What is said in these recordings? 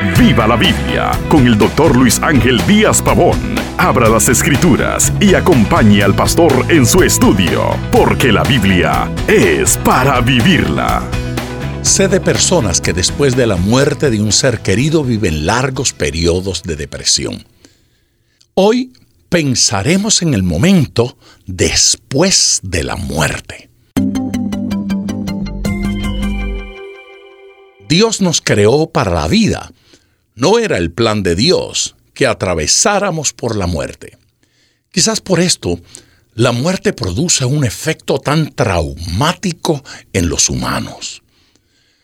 Viva la Biblia con el doctor Luis Ángel Díaz Pavón. Abra las escrituras y acompañe al pastor en su estudio, porque la Biblia es para vivirla. Sé de personas que después de la muerte de un ser querido viven largos periodos de depresión. Hoy pensaremos en el momento después de la muerte. Dios nos creó para la vida. No era el plan de Dios que atravesáramos por la muerte. Quizás por esto, la muerte produce un efecto tan traumático en los humanos.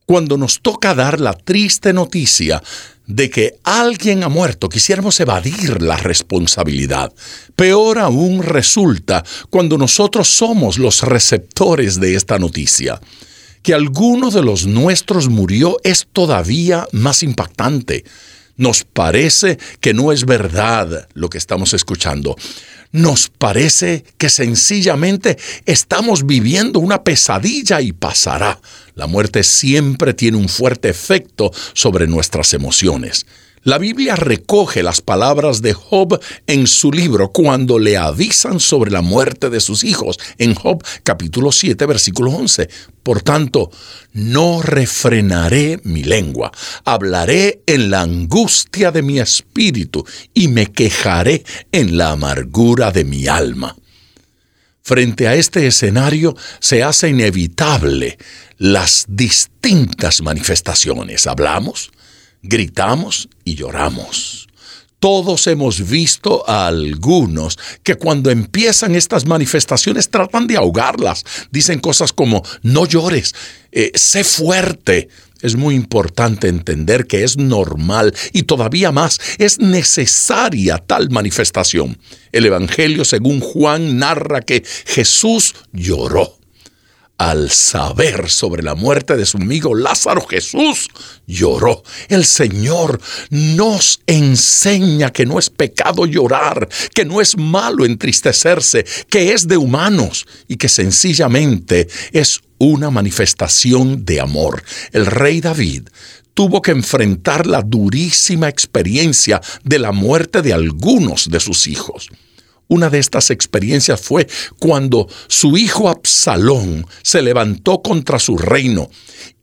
Cuando nos toca dar la triste noticia de que alguien ha muerto, quisiéramos evadir la responsabilidad. Peor aún resulta cuando nosotros somos los receptores de esta noticia. Que alguno de los nuestros murió es todavía más impactante. Nos parece que no es verdad lo que estamos escuchando. Nos parece que sencillamente estamos viviendo una pesadilla y pasará. La muerte siempre tiene un fuerte efecto sobre nuestras emociones. La Biblia recoge las palabras de Job en su libro cuando le avisan sobre la muerte de sus hijos, en Job capítulo 7 versículo 11. Por tanto, no refrenaré mi lengua, hablaré en la angustia de mi espíritu y me quejaré en la amargura de mi alma. Frente a este escenario se hace inevitable las distintas manifestaciones. Hablamos, gritamos y lloramos. Todos hemos visto a algunos que cuando empiezan estas manifestaciones tratan de ahogarlas. Dicen cosas como, no llores, eh, sé fuerte. Es muy importante entender que es normal y todavía más es necesaria tal manifestación. El Evangelio según Juan narra que Jesús lloró. Al saber sobre la muerte de su amigo Lázaro, Jesús lloró. El Señor nos enseña que no es pecado llorar, que no es malo entristecerse, que es de humanos y que sencillamente es una manifestación de amor. El rey David tuvo que enfrentar la durísima experiencia de la muerte de algunos de sus hijos. Una de estas experiencias fue cuando su hijo Absalón se levantó contra su reino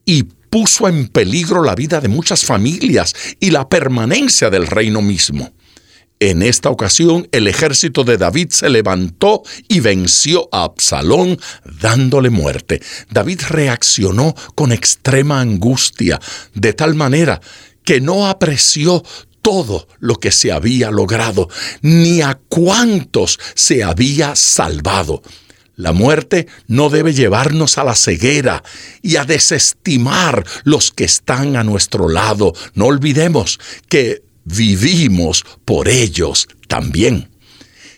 y puso en peligro la vida de muchas familias y la permanencia del reino mismo. En esta ocasión el ejército de David se levantó y venció a Absalón dándole muerte. David reaccionó con extrema angustia, de tal manera que no apreció todo lo que se había logrado, ni a cuántos se había salvado. La muerte no debe llevarnos a la ceguera y a desestimar los que están a nuestro lado. No olvidemos que vivimos por ellos también.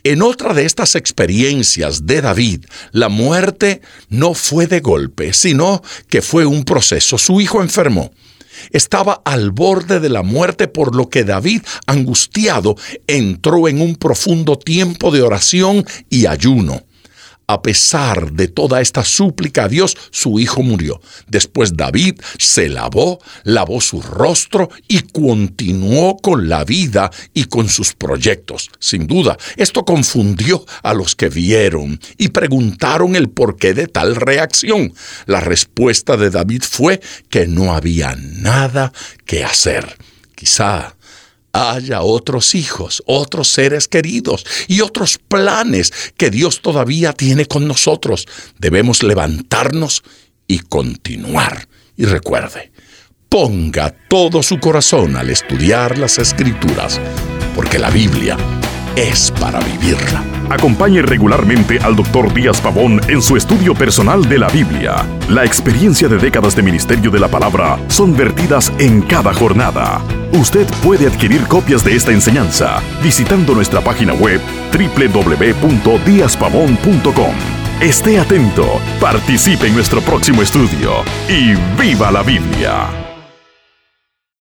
En otra de estas experiencias de David, la muerte no fue de golpe, sino que fue un proceso. Su hijo enfermó estaba al borde de la muerte, por lo que David, angustiado, entró en un profundo tiempo de oración y ayuno. A pesar de toda esta súplica a Dios, su hijo murió. Después David se lavó, lavó su rostro y continuó con la vida y con sus proyectos. Sin duda, esto confundió a los que vieron y preguntaron el porqué de tal reacción. La respuesta de David fue que no había nada que hacer. Quizá haya otros hijos, otros seres queridos y otros planes que Dios todavía tiene con nosotros. Debemos levantarnos y continuar. Y recuerde, ponga todo su corazón al estudiar las escrituras, porque la Biblia es para vivirla. Acompañe regularmente al Dr. Díaz Pavón en su estudio personal de la Biblia. La experiencia de décadas de ministerio de la palabra son vertidas en cada jornada. Usted puede adquirir copias de esta enseñanza visitando nuestra página web www.diazpavón.com. Esté atento, participe en nuestro próximo estudio y viva la Biblia.